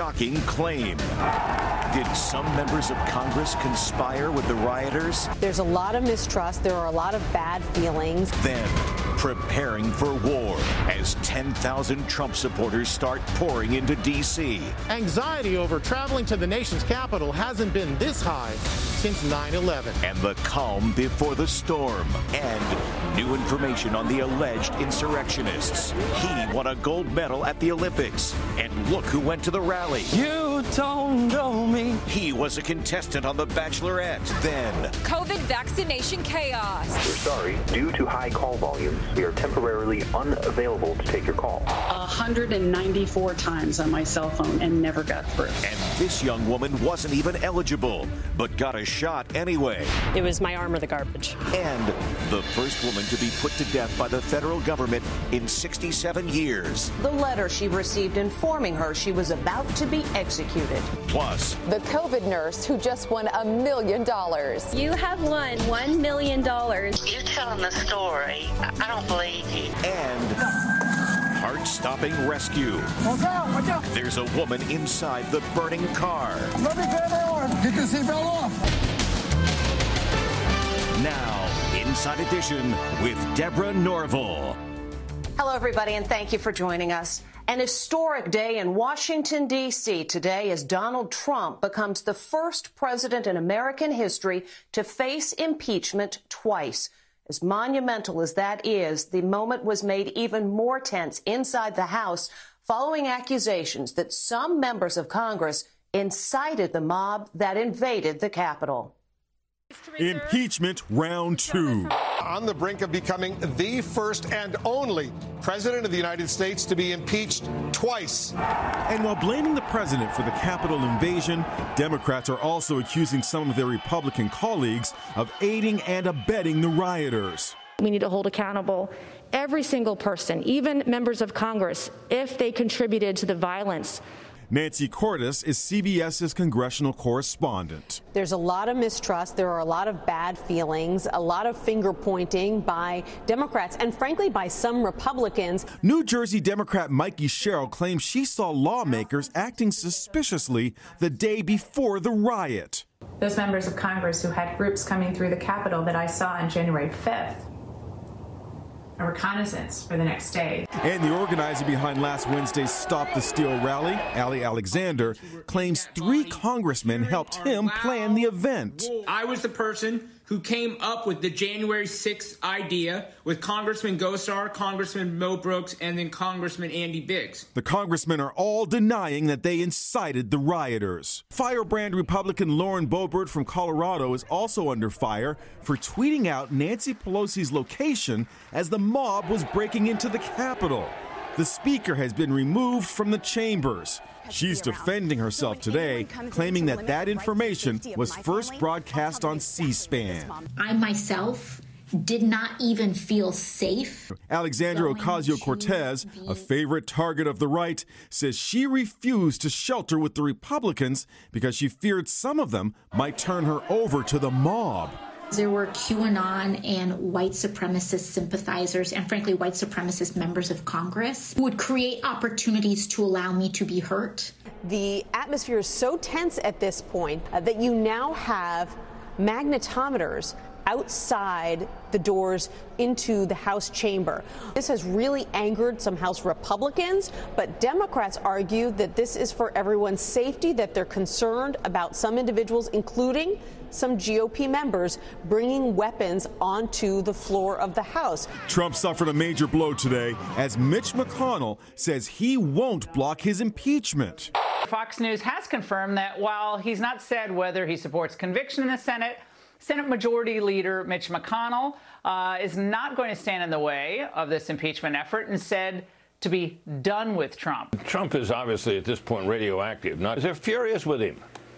Shocking claim. Did some members of Congress conspire with the rioters? There's a lot of mistrust. There are a lot of bad feelings. Then, preparing for war as 10,000 Trump supporters start pouring into D.C. Anxiety over traveling to the nation's capital hasn't been this high since 9 11. And the calm before the storm. And new information on the alleged insurrectionists. He won a gold medal at the Olympics. And look who went to the rally. You don't know me. He was a contestant on The Bachelorette. Then, COVID vaccination chaos. We're sorry, due to high call volumes, we are temporarily unavailable to take your call. 194 times on my cell phone and never got through. and this young woman wasn't even eligible, but got a shot anyway. It was my arm or the garbage. And the first woman to be put to death by the federal government in 67 years. The letter she received informing her she was about to be executed. Plus, The COVID nurse who just won a million dollars. You have won $1 million. You're telling the story. I I don't believe you. and heart-stopping rescue. Watch out, watch out. There's a woman inside the burning car. Let me grab my arm. Get the seatbelt off. Now, Inside Edition with Deborah Norville. Hello, everybody, and thank you for joining us. An historic day in Washington, D.C. today as Donald Trump becomes the first president in American history to face impeachment twice. As monumental as that is, the moment was made even more tense inside the House following accusations that some members of Congress incited the mob that invaded the Capitol. Impeachment round two. On the brink of becoming the first and only president of the United States to be impeached twice. And while blaming the president for the Capitol invasion, Democrats are also accusing some of their Republican colleagues of aiding and abetting the rioters. We need to hold accountable every single person, even members of Congress, if they contributed to the violence. Nancy Cordes is CBS's congressional correspondent. There's a lot of mistrust. There are a lot of bad feelings, a lot of finger pointing by Democrats, and frankly, by some Republicans. New Jersey Democrat Mikey Sherrill claims she saw lawmakers acting suspiciously the day before the riot. Those members of Congress who had groups coming through the Capitol that I saw on January 5th, a reconnaissance for the next day. And the organizer behind last Wednesday's Stop the Steal rally, Ali Alexander, claims three congressmen helped him plan the event. I was the person who came up with the January 6th idea with Congressman Gosar, Congressman Mo Brooks, and then Congressman Andy Biggs. The congressmen are all denying that they incited the rioters. Firebrand Republican Lauren Boebert from Colorado is also under fire for tweeting out Nancy Pelosi's location as the mob was breaking into the Capitol. The speaker has been removed from the chambers. She's defending herself today, claiming that that information was first broadcast on C SPAN. I myself did not even feel safe. Alexandria Ocasio Cortez, a favorite target of the right, says she refused to shelter with the Republicans because she feared some of them might turn her over to the mob. There were QAnon and white supremacist sympathizers, and frankly, white supremacist members of Congress who would create opportunities to allow me to be hurt. The atmosphere is so tense at this point uh, that you now have magnetometers outside the doors into the House chamber. This has really angered some House Republicans, but Democrats argue that this is for everyone's safety, that they're concerned about some individuals, including some GOP members, bringing weapons onto the floor of the House. Trump suffered a major blow today as Mitch McConnell says he won't block his impeachment. Fox News has confirmed that while he's not said whether he supports conviction in the Senate, Senate Majority Leader Mitch McConnell uh, is not going to stand in the way of this impeachment effort and said to be done with Trump. Trump is obviously at this point radioactive. Now, they're furious with him.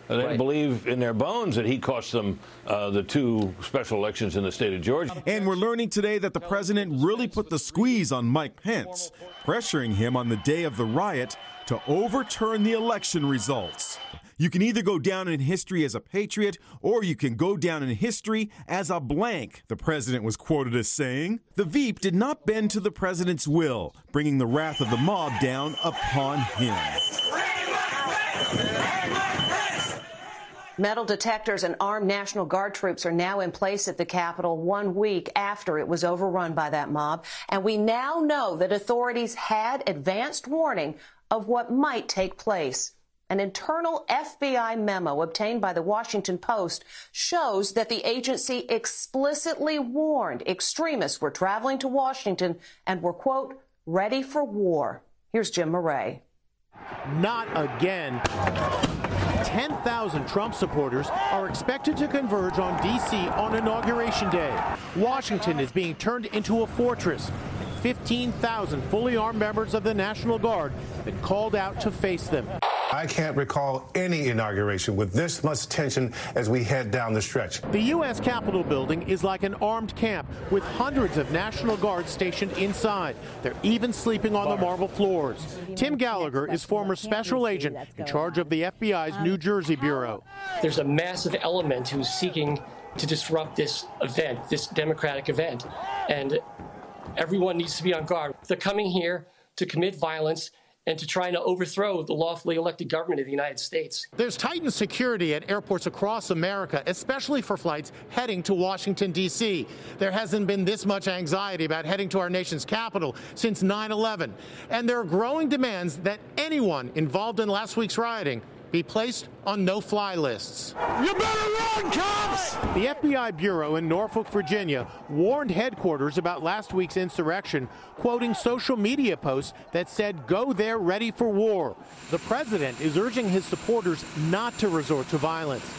They right. believe in their bones that he cost them uh, the two special elections in the state of Georgia. And we're learning today that the president really put the squeeze on Mike Pence, pressuring him on the day of the riot to overturn the election results. You can either go down in history as a patriot or you can go down in history as a blank, the president was quoted as saying. The Veep did not bend to the president's will, bringing the wrath of the mob down upon him. Metal detectors and armed National Guard troops are now in place at the Capitol one week after it was overrun by that mob. And we now know that authorities had advanced warning of what might take place. An internal FBI memo obtained by the Washington Post shows that the agency explicitly warned extremists were traveling to Washington and were, quote, ready for war. Here's Jim Moret. Not again. 10,000 Trump supporters are expected to converge on D.C. on Inauguration Day. Washington is being turned into a fortress. 15,000 fully armed members of the National Guard have been called out to face them. I can't recall any inauguration with this much tension as we head down the stretch. The U.S. Capitol building is like an armed camp with hundreds of National Guards stationed inside. They're even sleeping on the marble floors. Tim Gallagher is former special agent in charge of the FBI's New Jersey Bureau. There's a massive element who's seeking to disrupt this event, this democratic event. And everyone needs to be on guard. They're coming here to commit violence and to try to overthrow the lawfully elected government of the United States. There's tightened security at airports across America, especially for flights heading to Washington, D.C. There hasn't been this much anxiety about heading to our nation's capital since 9 11. And there are growing demands that anyone involved in last week's rioting be placed on no-fly lists. You better run, cops! The FBI Bureau in Norfolk, Virginia warned headquarters about last week's insurrection, quoting social media posts that said, go there ready for war. The president is urging his supporters not to resort to violence.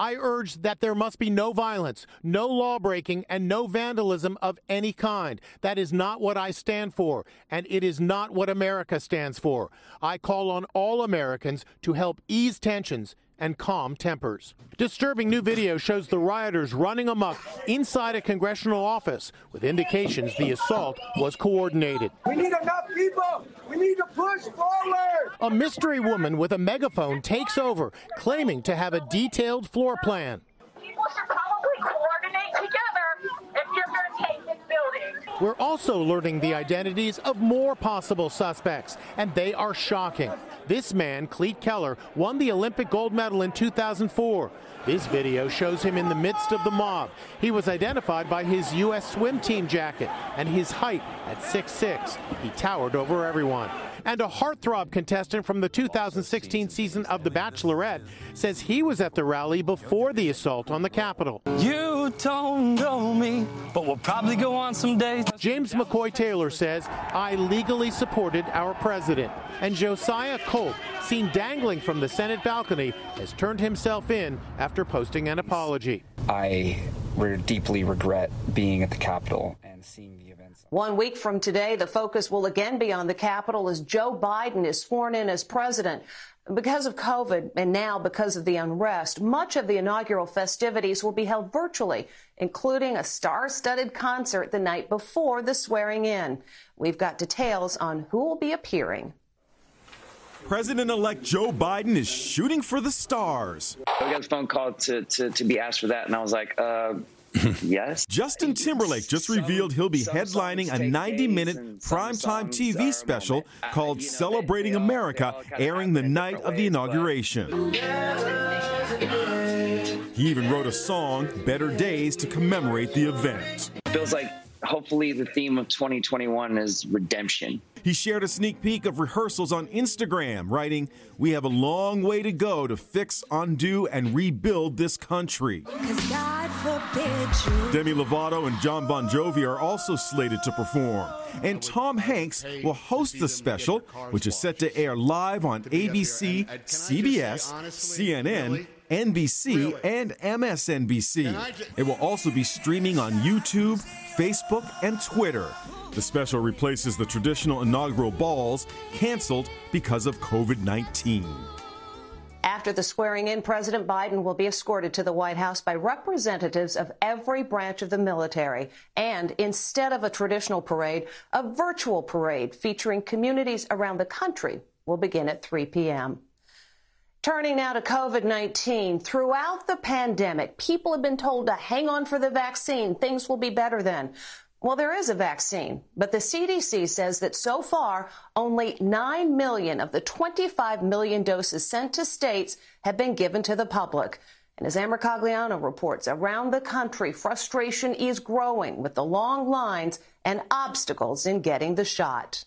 I urge that there must be no violence, no law breaking, and no vandalism of any kind. That is not what I stand for, and it is not what America stands for. I call on all Americans to help ease tensions and calm tempers. Disturbing new video shows the rioters running amok inside a congressional office with indications the assault was coordinated. We need enough people. We need to push forward. A mystery woman with a megaphone takes over, claiming to have a detailed floor plan. People should probably coordinate together if you're going to take this building. We're also learning the identities of more possible suspects, and they are shocking. This man, Klete Keller, won the Olympic gold medal in 2004. This video shows him in the midst of the mob. He was identified by his U.S. swim team jacket and his height at 6'6". He towered over everyone. And a heartthrob contestant from the 2016 season of The Bachelorette says he was at the rally before the assault on the Capitol. You don't know me, but we'll probably go on some days. James McCoy Taylor says, I legally supported our president. And Josiah Colt, seen dangling from the Senate balcony, has turned himself in after posting an apology. I deeply regret being at the Capitol and seeing the events. One week from today, the focus will again be on the Capitol as Joe Biden is sworn in as president. Because of COVID and now because of the unrest, much of the inaugural festivities will be held virtually, including a star studded concert the night before the swearing in. We've got details on who will be appearing. President elect Joe Biden is shooting for the stars. I got a phone call to, to, to be asked for that, and I was like, uh, yes. Justin Timberlake just revealed he'll be headlining a 90 minute primetime TV special called Celebrating America, airing the night of the inauguration. He even wrote a song, Better Days, to commemorate the event. Feels like hopefully the theme of 2021 is redemption. He shared a sneak peek of rehearsals on Instagram, writing, We have a long way to go to fix, undo, and rebuild this country. Demi Lovato and Jon Bon Jovi are also slated to perform. And Tom Hanks will host the special, which is set to air live on ABC, CBS, CNN, NBC, and MSNBC. It will also be streaming on YouTube, Facebook, and Twitter. The special replaces the traditional inaugural balls canceled because of COVID 19. After the swearing in, President Biden will be escorted to the White House by representatives of every branch of the military. And instead of a traditional parade, a virtual parade featuring communities around the country will begin at 3 p.m. Turning now to COVID 19. Throughout the pandemic, people have been told to hang on for the vaccine. Things will be better then. Well, there is a vaccine, but the CDC says that so far, only 9 million of the 25 million doses sent to states have been given to the public. And as Ann Mercogliano reports, around the country, frustration is growing with the long lines and obstacles in getting the shot.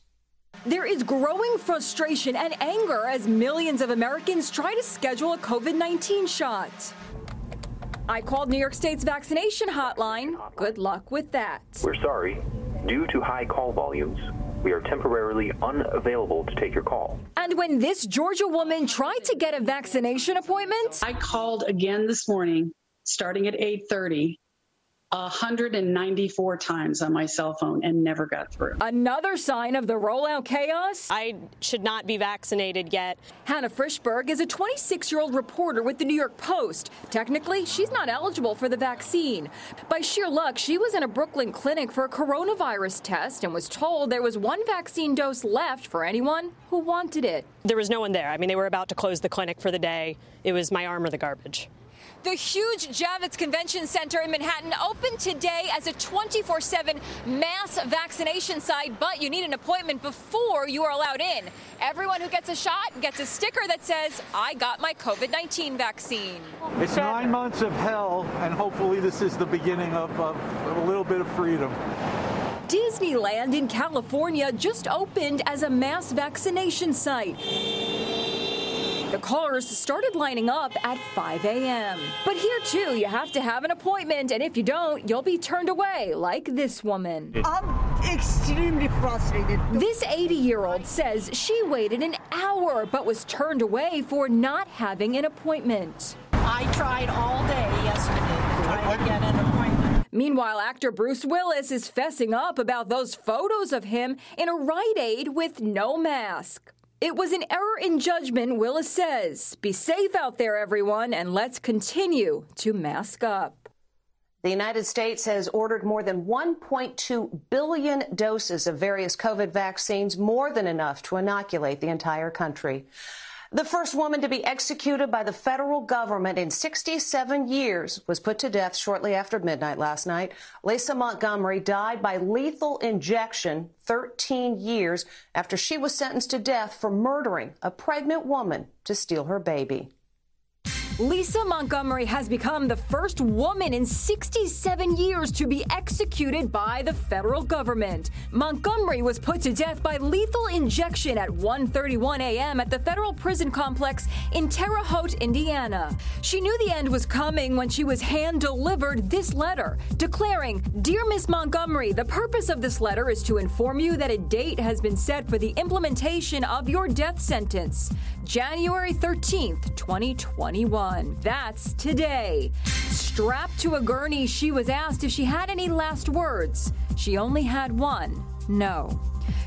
There is growing frustration and anger as millions of Americans try to schedule a COVID 19 shot. I called New York State's vaccination hotline. Good luck with that. We're sorry. Due to high call volumes, we are temporarily unavailable to take your call. And when this Georgia woman tried to get a vaccination appointment, I called again this morning, starting at 8:30, 194 times on my cell phone and never got through. Another sign of the rollout chaos? I should not be vaccinated yet. Hannah Frishberg is a 26 year old reporter with the New York Post. Technically, she's not eligible for the vaccine. By sheer luck, she was in a Brooklyn clinic for a coronavirus test and was told there was one vaccine dose left for anyone who wanted it. There was no one there. I mean, they were about to close the clinic for the day. It was my arm or the garbage. The huge Javits Convention Center in Manhattan opened today as a 24 7 mass vaccination site, but you need an appointment before you are allowed in. Everyone who gets a shot gets a sticker that says, I got my COVID 19 vaccine. It's nine months of hell, and hopefully, this is the beginning of, of a little bit of freedom. Disneyland in California just opened as a mass vaccination site. The cars started lining up at 5 a.m. But here, too, you have to have an appointment, and if you don't, you'll be turned away, like this woman. Mm. I'm extremely frustrated. This 80 year old says she waited an hour but was turned away for not having an appointment. I tried all day yesterday trying to get an appointment. Meanwhile, actor Bruce Willis is fessing up about those photos of him in a Rite Aid with no mask. It was an error in judgment, Willis says. Be safe out there, everyone, and let's continue to mask up. The United States has ordered more than 1.2 billion doses of various COVID vaccines, more than enough to inoculate the entire country. The first woman to be executed by the federal government in 67 years was put to death shortly after midnight last night. Lisa Montgomery died by lethal injection 13 years after she was sentenced to death for murdering a pregnant woman to steal her baby. Lisa Montgomery has become the first woman in 67 years to be executed by the federal government. Montgomery was put to death by lethal injection at 1:31 a.m. at the federal prison complex in Terre Haute, Indiana. She knew the end was coming when she was hand-delivered this letter, declaring, "Dear Miss Montgomery, the purpose of this letter is to inform you that a date has been set for the implementation of your death sentence, January 13th, 2021." That's today. Strapped to a gurney, she was asked if she had any last words. She only had one no.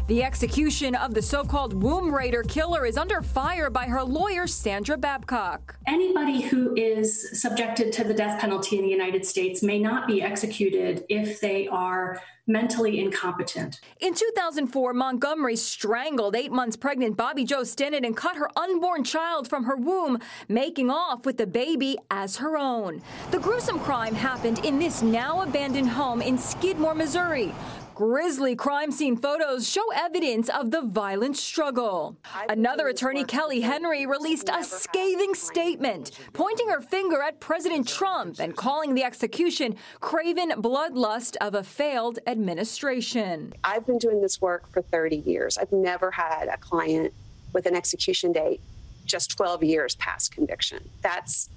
The execution of the so called womb raider killer is under fire by her lawyer, Sandra Babcock. Anybody who is subjected to the death penalty in the United States may not be executed if they are mentally incompetent. In 2004, Montgomery strangled eight months pregnant Bobbie Jo Stinnett and cut her unborn child from her womb, making off with the baby as her own. The gruesome crime happened in this now abandoned home in Skidmore, Missouri. Grisly crime scene photos show evidence of the violent struggle. Another attorney, Kelly Henry, released a scathing statement, pointing her finger at President Trump and calling the execution craven bloodlust of a failed administration. I've been doing this work for 30 years. I've never had a client with an execution date just 12 years past conviction. That's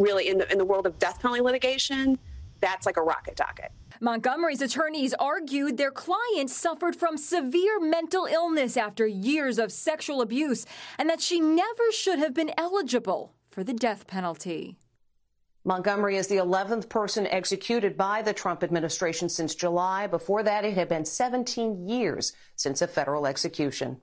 really in the in the world of death penalty litigation, that's like a rocket docket. Montgomery's attorneys argued their client suffered from severe mental illness after years of sexual abuse and that she never should have been eligible for the death penalty. Montgomery is the 11th person executed by the Trump administration since July. Before that, it had been 17 years since a federal execution.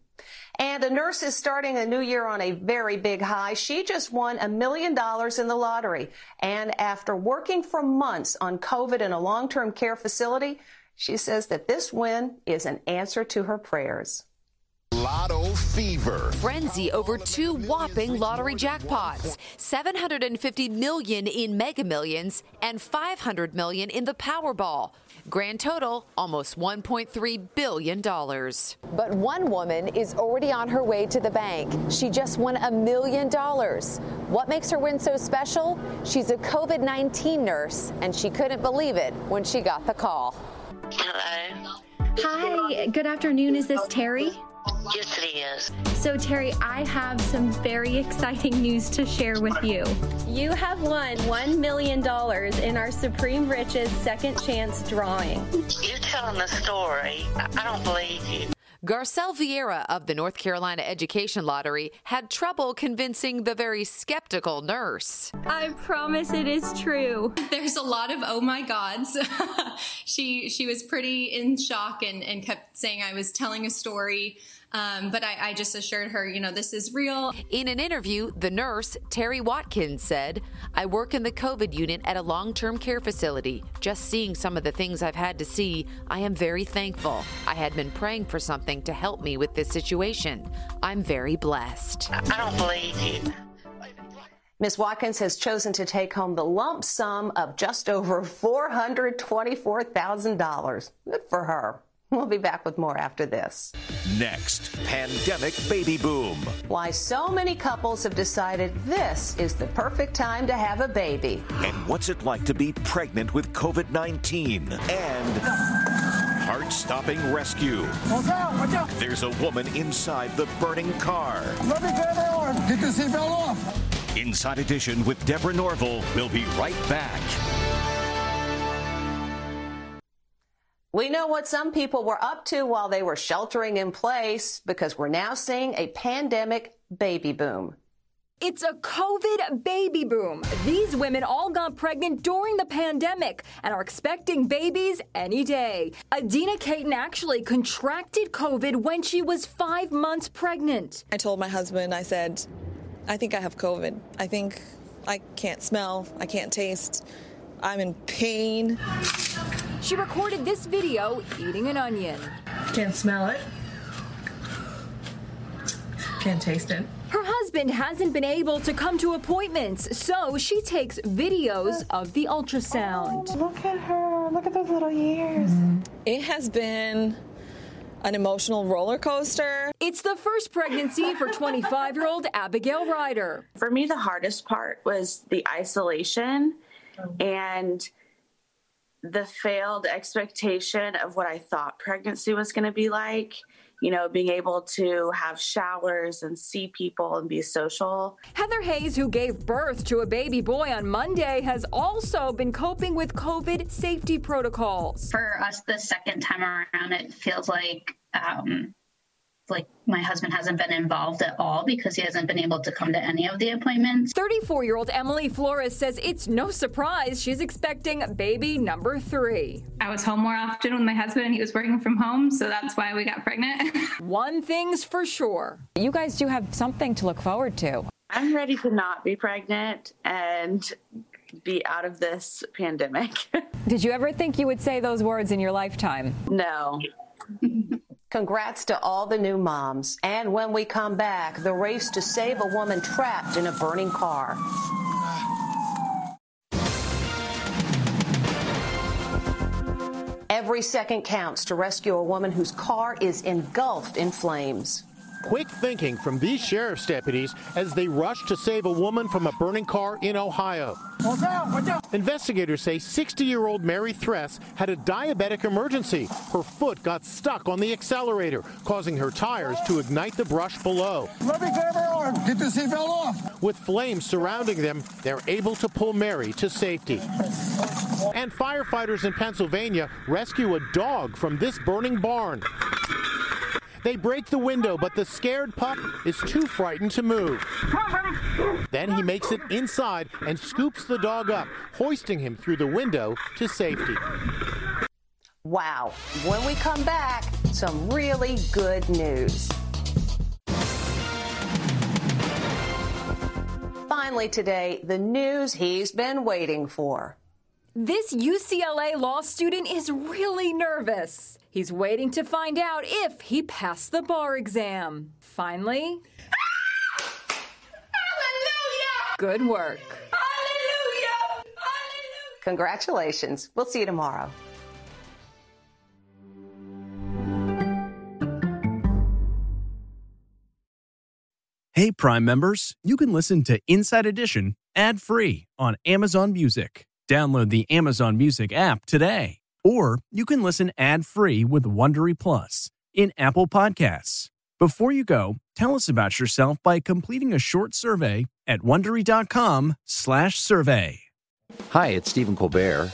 And a nurse is starting a new year on a very big high. She just won a million dollars in the lottery. And after working for months on COVID in a long term care facility, she says that this win is an answer to her prayers. Lotto fever. Frenzy over two whopping lottery jackpots 750 million in Mega Millions and 500 million in the Powerball. Grand total almost $1.3 billion. But one woman is already on her way to the bank. She just won a million dollars. What makes her win so special? She's a COVID 19 nurse, and she couldn't believe it when she got the call. Hello. Hi, good afternoon. Is this Terry? Yes, it is. So, Terry, I have some very exciting news to share with you. You have won $1 million in our Supreme Riches Second Chance drawing. You're telling the story. I don't believe you. Garcelle Vieira of the North Carolina Education Lottery had trouble convincing the very skeptical nurse. I promise it is true. There's a lot of oh my gods. she she was pretty in shock and, and kept saying I was telling a story um, but I, I just assured her, you know, this is real. In an interview, the nurse, Terry Watkins, said, I work in the COVID unit at a long term care facility. Just seeing some of the things I've had to see, I am very thankful. I had been praying for something to help me with this situation. I'm very blessed. I don't believe you. Ms. Watkins has chosen to take home the lump sum of just over $424,000. Good for her. We'll be back with more after this. Next, pandemic baby boom. Why so many couples have decided this is the perfect time to have a baby. And what's it like to be pregnant with COVID 19? And heart stopping rescue. Watch out, watch out. There's a woman inside the burning car. Let me grab her arm. Get the seatbelt off. Inside Edition with Deborah Norville. We'll be right back. We know what some people were up to while they were sheltering in place because we're now seeing a pandemic baby boom. It's a COVID baby boom. These women all got pregnant during the pandemic and are expecting babies any day. Adina Caton actually contracted COVID when she was five months pregnant. I told my husband, I said, I think I have COVID. I think I can't smell, I can't taste, I'm in pain. She recorded this video eating an onion. Can't smell it. Can't taste it. Her husband hasn't been able to come to appointments, so she takes videos of the ultrasound. Oh, look at her. Look at those little ears. Mm-hmm. It has been an emotional roller coaster. It's the first pregnancy for 25 year old Abigail Ryder. For me, the hardest part was the isolation and the failed expectation of what I thought pregnancy was going to be like. You know, being able to have showers and see people and be social. Heather Hayes, who gave birth to a baby boy on Monday, has also been coping with COVID safety protocols. For us, the second time around, it feels like um, like my husband hasn't been involved at all because he hasn't been able to come to any of the appointments. 34 year old Emily Flores says it's no surprise she's expecting baby number three. I was home more often with my husband and he was working from home, so that's why we got pregnant. One thing's for sure you guys do have something to look forward to. I'm ready to not be pregnant and be out of this pandemic. Did you ever think you would say those words in your lifetime? No. Congrats to all the new moms. And when we come back, the race to save a woman trapped in a burning car. Every second counts to rescue a woman whose car is engulfed in flames. Quick thinking from these sheriff's deputies as they rush to save a woman from a burning car in Ohio. Watch out, watch out. Investigators say 60 year old Mary Thress had a diabetic emergency. Her foot got stuck on the accelerator, causing her tires to ignite the brush below. Let me grab her arm. Get the seatbelt off. With flames surrounding them, they're able to pull Mary to safety. And firefighters in Pennsylvania rescue a dog from this burning barn. They break the window, but the scared pup is too frightened to move. Then he makes it inside and scoops the dog up, hoisting him through the window to safety. Wow. When we come back, some really good news. Finally, today, the news he's been waiting for. This UCLA law student is really nervous. He's waiting to find out if he passed the bar exam. Finally. Hallelujah! Good work. Hallelujah! Congratulations. We'll see you tomorrow. Hey, Prime members, you can listen to Inside Edition ad free on Amazon Music. Download the Amazon Music app today. Or you can listen ad free with Wondery Plus in Apple Podcasts. Before you go, tell us about yourself by completing a short survey at wondery.com/survey. Hi, it's Stephen Colbert,